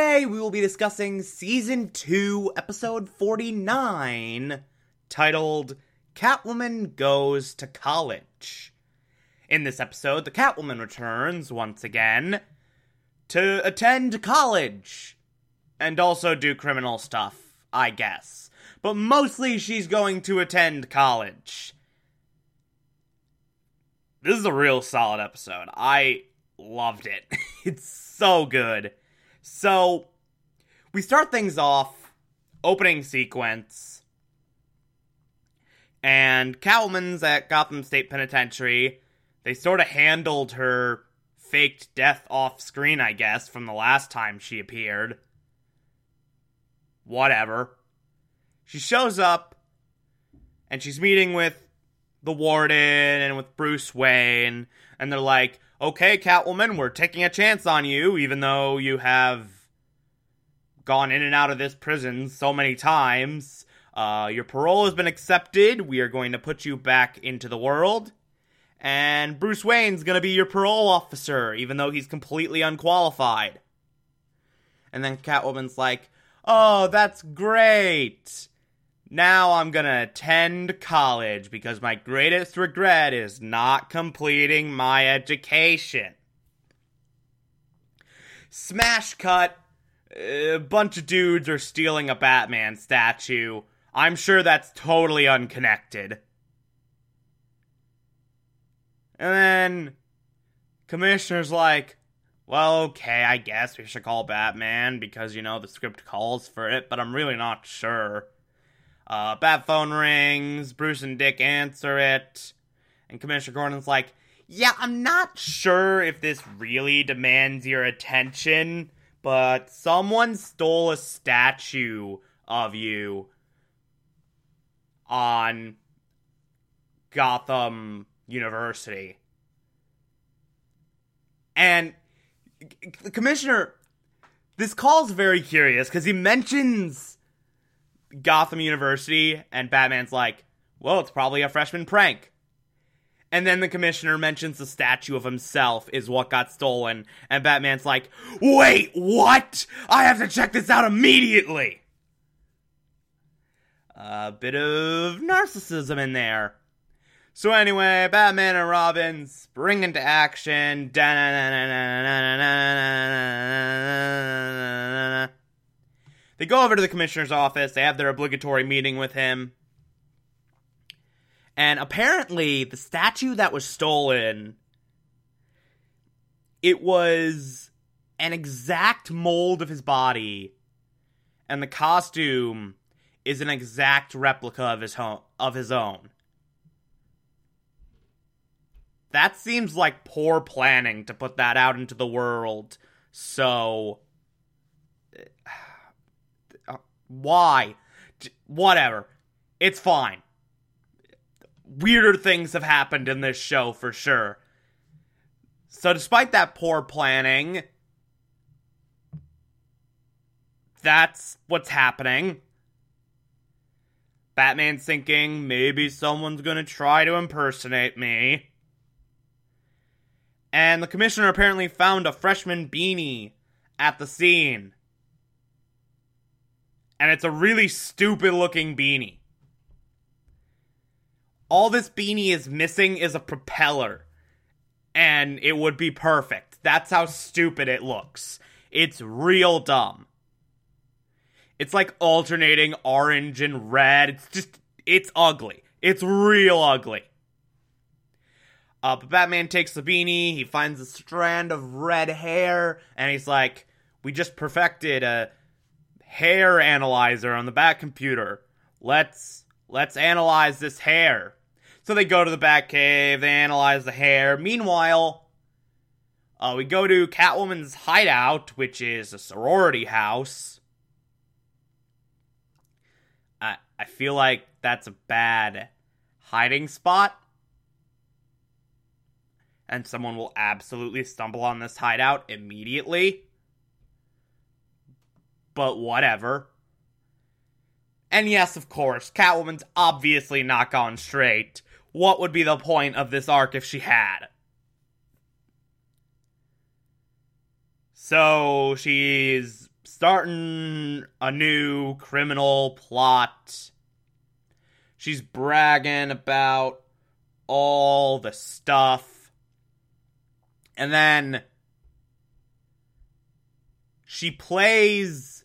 Today we will be discussing Season 2, Episode 49, titled Catwoman Goes to College. In this episode, the Catwoman returns once again to attend college and also do criminal stuff, I guess. But mostly she's going to attend college. This is a real solid episode. I loved it. it's so good. So, we start things off, opening sequence, and Catwoman's at Gotham State Penitentiary. They sort of handled her faked death off screen, I guess, from the last time she appeared. Whatever. She shows up, and she's meeting with the warden and with Bruce Wayne, and they're like, okay, Catwoman, we're taking a chance on you, even though you have gone in and out of this prison so many times. Uh, your parole has been accepted. We are going to put you back into the world. And Bruce Wayne's going to be your parole officer, even though he's completely unqualified. And then Catwoman's like, oh, that's great. Now I'm gonna attend college because my greatest regret is not completing my education. Smash cut. A bunch of dudes are stealing a Batman statue. I'm sure that's totally unconnected. And then Commissioner's like, well, okay, I guess we should call Batman because, you know, the script calls for it, but I'm really not sure. Uh, bat phone rings, Bruce and Dick answer it, and Commissioner Gordon's like, Yeah, I'm not sure if this really demands your attention, but someone stole a statue of you on Gotham University. And the commissioner, this call's very curious because he mentions Gotham University, and Batman's like, well, it's probably a freshman prank. And then the commissioner mentions the statue of himself is what got stolen, and Batman's like, wait, what? I have to check this out immediately! A bit of narcissism in there. So anyway, Batman and Robin spring into action. They go over to the commissioner's office. They have their obligatory meeting with him. And apparently, the statue that was stolen, it was an exact mold of his body, and the costume is an exact replica of his home, of his own. That seems like poor planning to put that out into the world. So why? Whatever. It's fine. Weirder things have happened in this show for sure. So, despite that poor planning, that's what's happening. Batman's thinking maybe someone's gonna try to impersonate me. And the commissioner apparently found a freshman beanie at the scene and it's a really stupid looking beanie. All this beanie is missing is a propeller, and it would be perfect. That's how stupid it looks. It's real dumb. It's like alternating orange and red. It's just, it's ugly. It's real ugly. Uh, but Batman takes the beanie, he finds a strand of red hair, and he's like, We just perfected a hair analyzer on the Batcomputer. Let's let's analyze this hair. So they go to the Batcave, they analyze the hair. Meanwhile, uh, we go to Catwoman's hideout, which is a sorority house. I I feel like that's a bad hiding spot. And someone will absolutely stumble on this hideout immediately. But whatever. And yes, of course, Catwoman's obviously not gone straight. What would be the point of this arc if she had? So she's starting a new criminal plot. She's bragging about all the stuff. And then she plays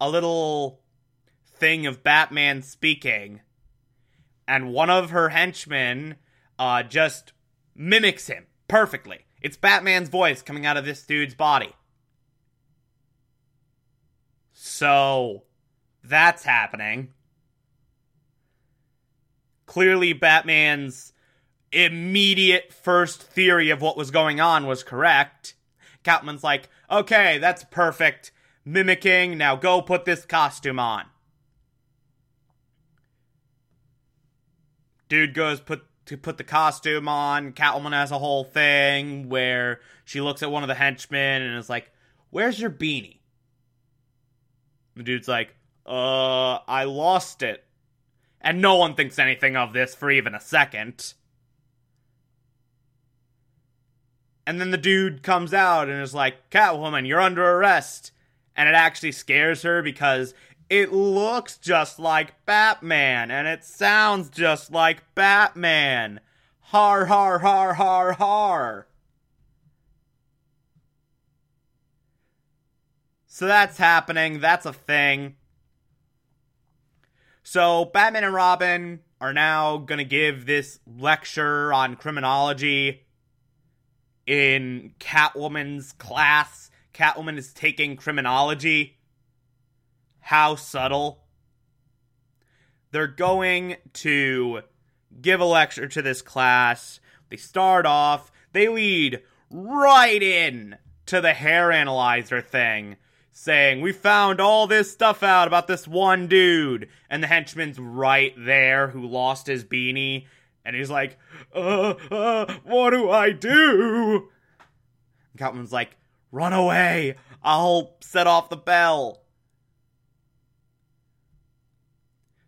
a little thing of Batman speaking, and one of her henchmen uh, just mimics him perfectly. It's Batman's voice coming out of this dude's body. So, that's happening. Clearly, Batman's immediate first theory of what was going on was correct. Catwoman's like, okay, that's perfect. Mimicking, now go put this costume on. Dude goes put to put the costume on. Catwoman has a whole thing where she looks at one of the henchmen and is like, "Where's your beanie?" The dude's like, "Uh, I lost it." And no one thinks anything of this for even a second. And then the dude comes out and is like, Catwoman, you're under arrest. And it actually scares her because it looks just like Batman and it sounds just like Batman. Har, har, har, har, har. So that's happening. That's a thing. So Batman and Robin are now going to give this lecture on criminology in Catwoman's class. Catwoman is taking criminology how subtle. They're going to give a lecture to this class. They start off, they lead right in to the hair analyzer thing, saying, We found all this stuff out about this one dude. And the henchman's right there who lost his beanie. And he's like, Uh, uh, what do I do? And Catwoman's like, Run away. I'll set off the bell.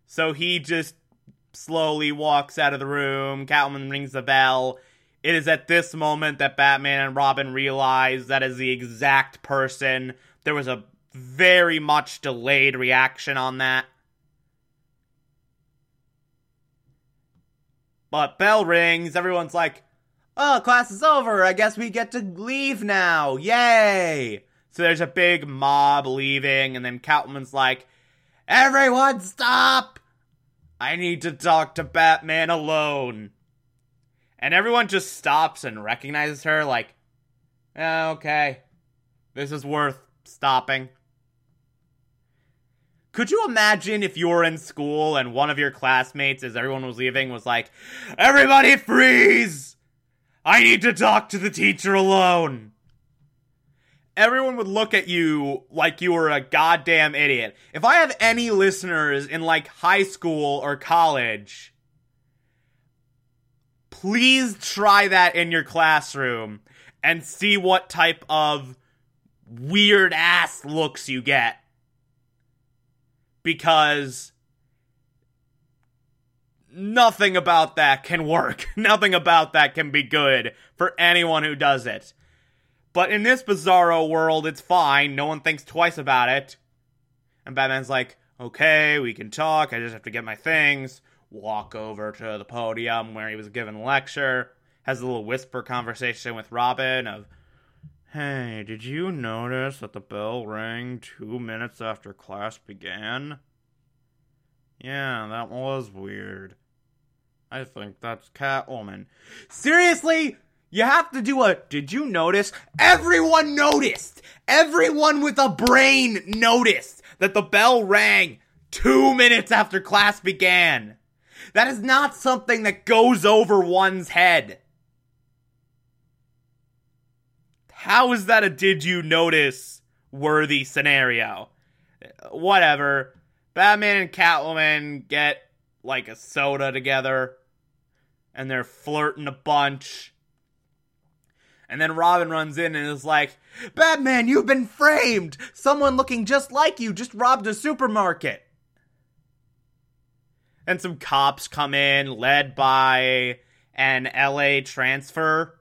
So he just slowly walks out of the room. Catwoman rings the bell. It is at this moment that Batman and Robin realize that is the exact person. There was a very much delayed reaction on that. But bell rings, everyone's like, oh, class is over. I guess we get to leave now. Yay! So there's a big mob leaving, and then Catwoman's like, everyone stop! I need to talk to Batman alone. And everyone just stops and recognizes her, like, oh, okay, this is worth stopping. Could you imagine if you were in school and one of your classmates, as everyone was leaving, was like, Everybody freeze! I need to talk to the teacher alone everyone would look at you like you were a goddamn idiot. If I have any listeners in like high school or college, please try that in your classroom and see what type of weird ass looks you get. Because nothing about that can work. Nothing about that can be good for anyone who does it. But in this bizarro world, it's fine. No one thinks twice about it. And Batman's like, okay, we can talk. I just have to get my things. Walk over to the podium where he was given a lecture. Has a little whisper conversation with Robin of, hey, did you notice that the bell rang two minutes after class began? Yeah, that was weird. I think that's Catwoman. Seriously? You have to do a. Did you notice? Everyone noticed! Everyone with a brain noticed that the bell rang two minutes after class began. That is not something that goes over one's head. How is that a did you notice worthy scenario? Whatever. Batman and Catwoman get like a soda together and they're flirting a bunch. And then Robin runs in and is like, Batman, you've been framed! Someone looking just like you just robbed a supermarket. And some cops come in, led by an LA transfer.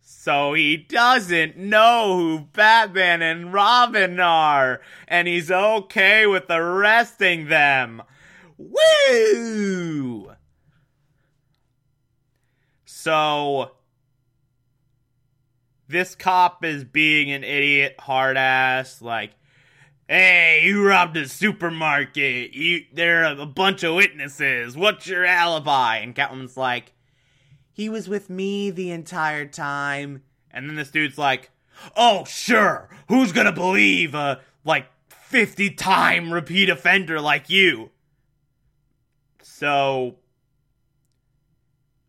So he doesn't know who Batman and Robin are, and he's okay with arresting them. Woo! So this cop is being an idiot, hard ass, like, hey, you robbed a supermarket. You there are a bunch of witnesses. What's your alibi? And Catwoman's like, he was with me the entire time. And then this dude's like, oh, sure. Who's gonna believe a, like, 50 time repeat offender like you? So,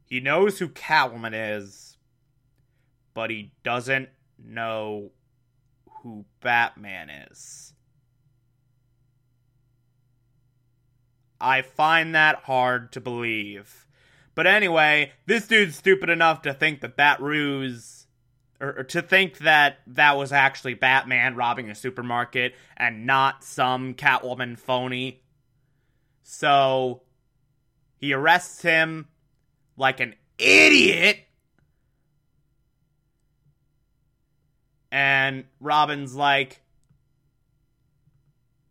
he knows who Catwoman is, but he doesn't know who Batman is. I find that hard to believe. But anyway, this dude's stupid enough to think that that ruse, or, or, to think that that was actually Batman robbing a supermarket and not some Catwoman phony. So he arrests him like an idiot. And Robin's like,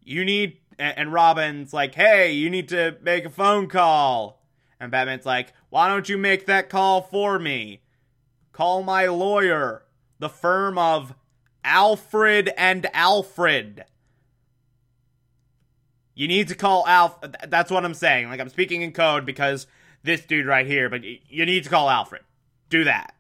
you need, and Robin's like, hey, you need to make a phone call. And Batman's like, why don't you make that call for me? Call my lawyer, the firm of Alfred and Alfred. You need to call Alf. That's what I'm saying. Like, I'm speaking in code because this dude right here, but you need to call Alfred. Do that.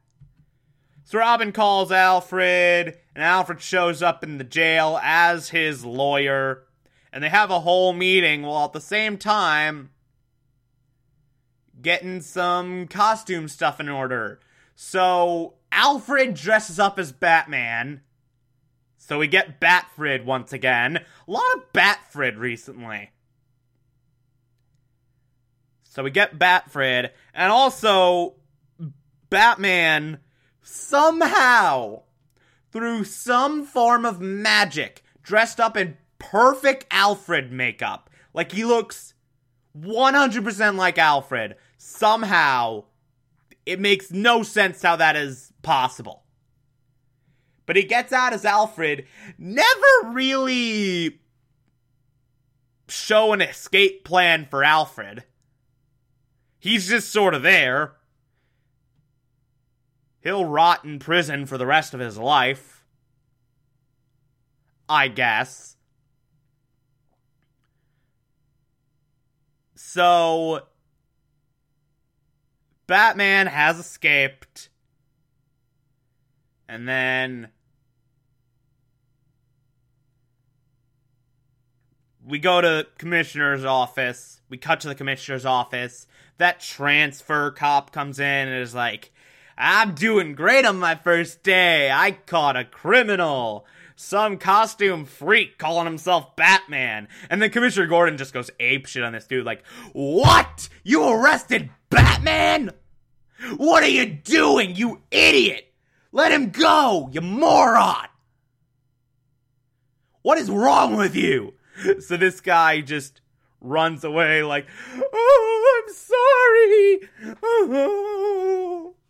So Robin calls Alfred, and Alfred shows up in the jail as his lawyer, and they have a whole meeting while at the same time getting some costume stuff in order. So Alfred dresses up as Batman. So we get Batfred once again. A lot of Batfred recently. So we get Batfred, and also Batman somehow, through some form of magic, dressed up in perfect Alfred makeup. Like he looks 100% like Alfred. Somehow, it makes no sense how that is possible. But he gets out as Alfred, never really show an escape plan for Alfred. He's just sort of there. He'll rot in prison for the rest of his life. I guess. So, Batman has escaped. And then we go to commissioner's office. We cut to the commissioner's office that transfer cop comes in and is like, I'm doing great on my first day. I caught a criminal. Some costume freak calling himself Batman. And then Commissioner Gordon just goes ape shit on this dude, like, What? You arrested Batman? What are you doing, you idiot? Let him go, you moron! What is wrong with you? So this guy just runs away like, "Oh, I'm sorry." Oh.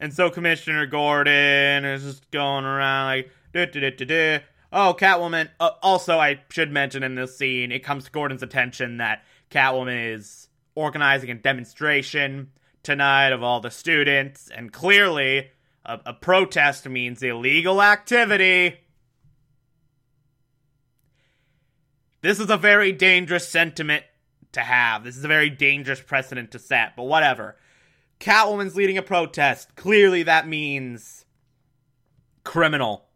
And so Commissioner Gordon is just going around like, duh, duh, duh, "Oh, Catwoman." Uh, also, I should mention in this scene, it comes to Gordon's attention that Catwoman is organizing a demonstration tonight of all the students, and clearly, a, a protest means illegal activity. This is a very dangerous sentiment to have. This is a very dangerous precedent to set, but whatever. Catwoman's leading a protest. Clearly, that means criminal.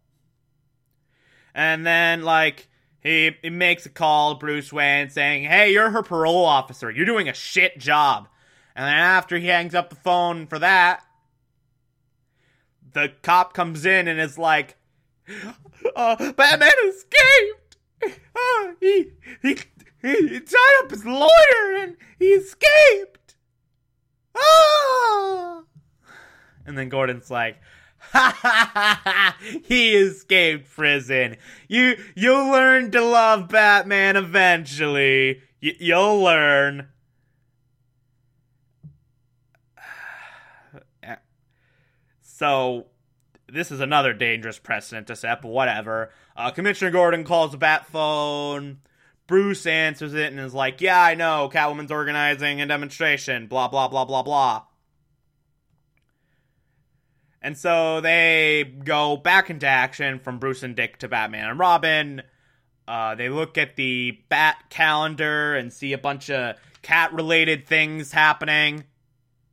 And then, like, he, he makes a call to Bruce Wayne saying, Hey, you're her parole officer. You're doing a shit job. And then after he hangs up the phone for that, the cop comes in and is like, uh, Batman escaped! Uh, he, he, he tied up his lawyer and he escaped! Ah! And then Gordon's like, ha ha ha ha! He escaped prison. You you'll learn to love Batman eventually. Y- you'll learn. So this is another dangerous precedent to set, but whatever. Uh, Commissioner Gordon calls the bat phone. Bruce answers it and is like, Yeah, I know, Catwoman's organizing a demonstration, blah, blah, blah, blah, blah. And so they go back into action from Bruce and Dick to Batman and Robin. Uh, they look at the Bat calendar and see a bunch of cat related things happening.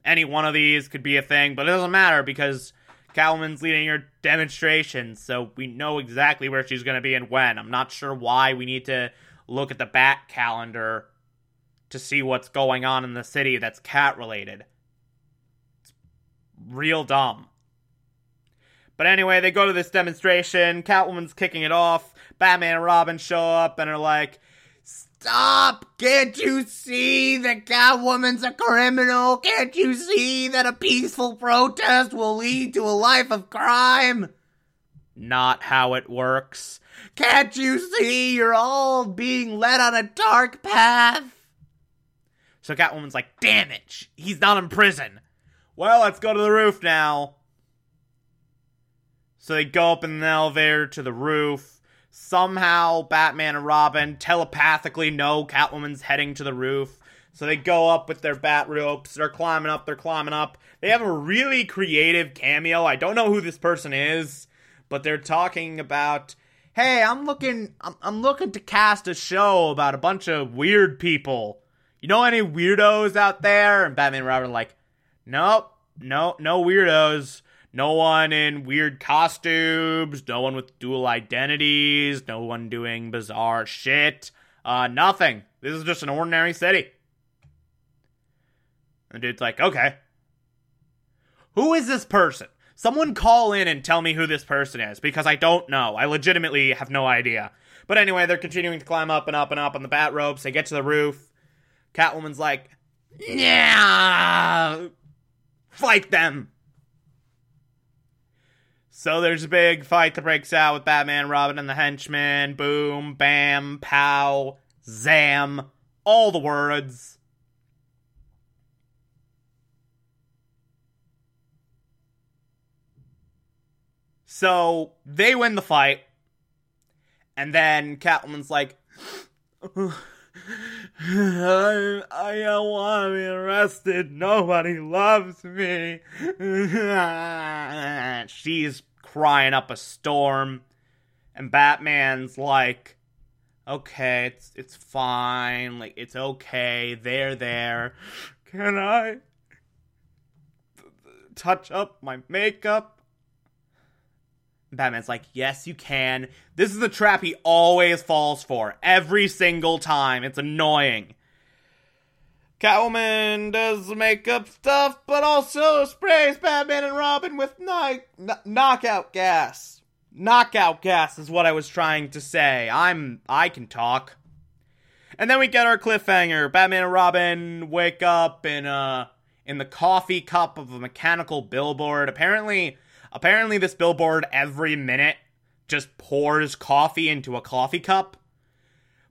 Any one of these could be a thing, but it doesn't matter because Catwoman's leading her demonstration, so we know exactly where she's going to be and when. I'm not sure why we need to look at the Bat calendar to see what's going on in the city that's cat related. It's real dumb. But anyway, they go to this demonstration. Catwoman's kicking it off. Batman and Robin show up and are like, Stop! Can't you see that Catwoman's a criminal? Can't you see that a peaceful protest will lead to a life of crime? Not how it works. Can't you see you're all being led on a dark path? So Catwoman's like, damn it, he's not in prison. Well, let's go to the roof now. So they go up in the elevator to the roof. Somehow, Batman and Robin telepathically know Catwoman's heading to the roof. So they go up with their bat ropes. They're climbing up, they're climbing up. They have a really creative cameo. I don't know who this person is, but they're talking about, "Hey, I'm looking I'm, I'm looking to cast a show about a bunch of weird people. You know any weirdos out there?" And Batman and Robin are like, "Nope, no, no weirdos." No one in weird costumes, no one with dual identities, no one doing bizarre shit. Uh, nothing. This is just an ordinary city. And the dude's like, okay. Who is this person? Someone call in and tell me who this person is, because I don't know. I legitimately have no idea. But anyway, they're continuing to climb up and up and up on the bat ropes. They get to the roof. Catwoman's like, yeah, fight them. So there's a big fight that breaks out with Batman, Robin, and the henchmen. Boom, bam, pow, zam. All the words. So they win the fight. And then Catwoman's like, I, I don't want to be arrested. Nobody loves me. She's crying up a storm. And Batman's like, okay, it's it's fine. Like it's okay. They're there. Can I touch up my makeup? Batman's like, yes, you can. This is the trap he always falls for. Every single time. It's annoying. Catwoman does makeup stuff, but also sprays Batman and Robin with ni- n- knockout gas. Knockout gas is what I was trying to say. I'm I can talk. And then we get our cliffhanger. Batman and Robin wake up in uh in the coffee cup of a mechanical billboard. Apparently, apparently this billboard every minute just pours coffee into a coffee cup.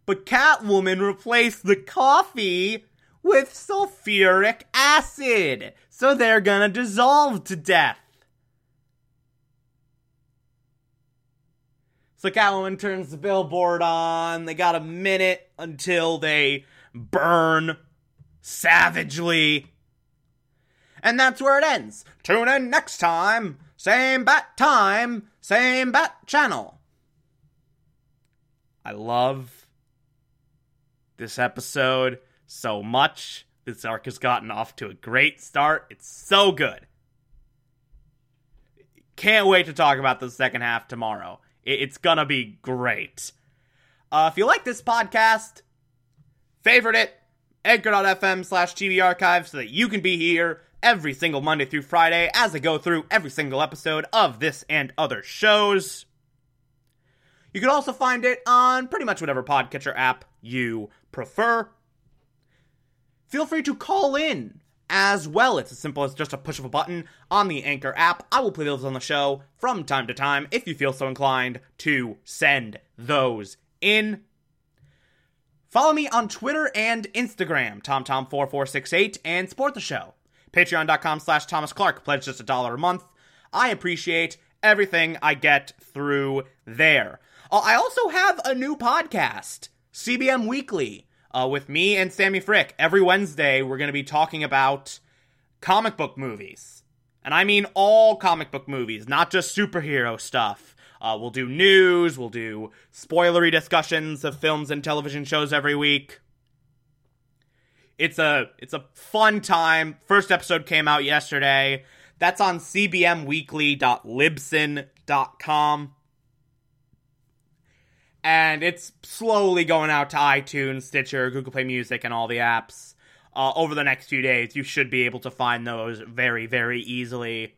But Catwoman replaced the coffee with sulfuric acid. So they're gonna dissolve to death. So Catwoman turns the billboard on. They got a minute until they burn savagely. And that's where it ends. Tune in next time. Same bat time, same bat channel. I love this episode. So much. This arc has gotten off to a great start. It's so good. Can't wait to talk about the second half tomorrow. It's gonna be great. Uh, if you like this podcast, favorite it, anchor.fm slash TV archive so that you can be here every single Monday through Friday as I go through every single episode of this and other shows. You can also find it on pretty much whatever podcatcher app you prefer. Feel free to call in as well. It's as simple as just a push of a button on the Anchor app. I will play those on the show from time to time if you feel so inclined to send those in. Follow me on Twitter and Instagram, TomTom4468, and support the show. Patreon.com slash Thomas Clark. Pledge just a dollar a month. I appreciate everything I get through there. Uh, I also have a new podcast, CBM Weekly uh, with me and Sammy Frick. Every Wednesday, we're going to be talking about comic book movies. And I mean all comic book movies, not just superhero stuff. Uh, we'll do news, we'll do spoilery discussions of films and television shows every week. It's a it's a fun time. First episode came out yesterday. That's on cbmweekly.libsyn.com and it's slowly going out to iTunes, Stitcher, Google Play Music, and all the apps. Uh, over the next few days, you should be able to find those very, very easily.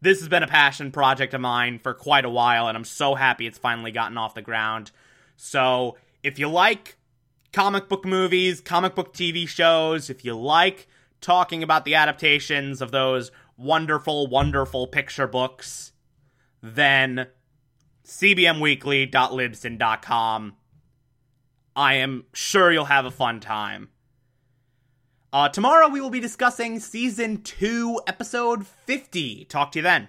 This has been a passion project of mine for quite a while, and I'm so happy it's finally gotten off the ground. So, if you like comic book movies, comic book TV shows, if you like talking about the adaptations of those wonderful, wonderful picture books, then cbmweekly.libsyn.com. I am sure you'll have a fun time. Uh, tomorrow we will be discussing season 2, episode 50. Talk to you then.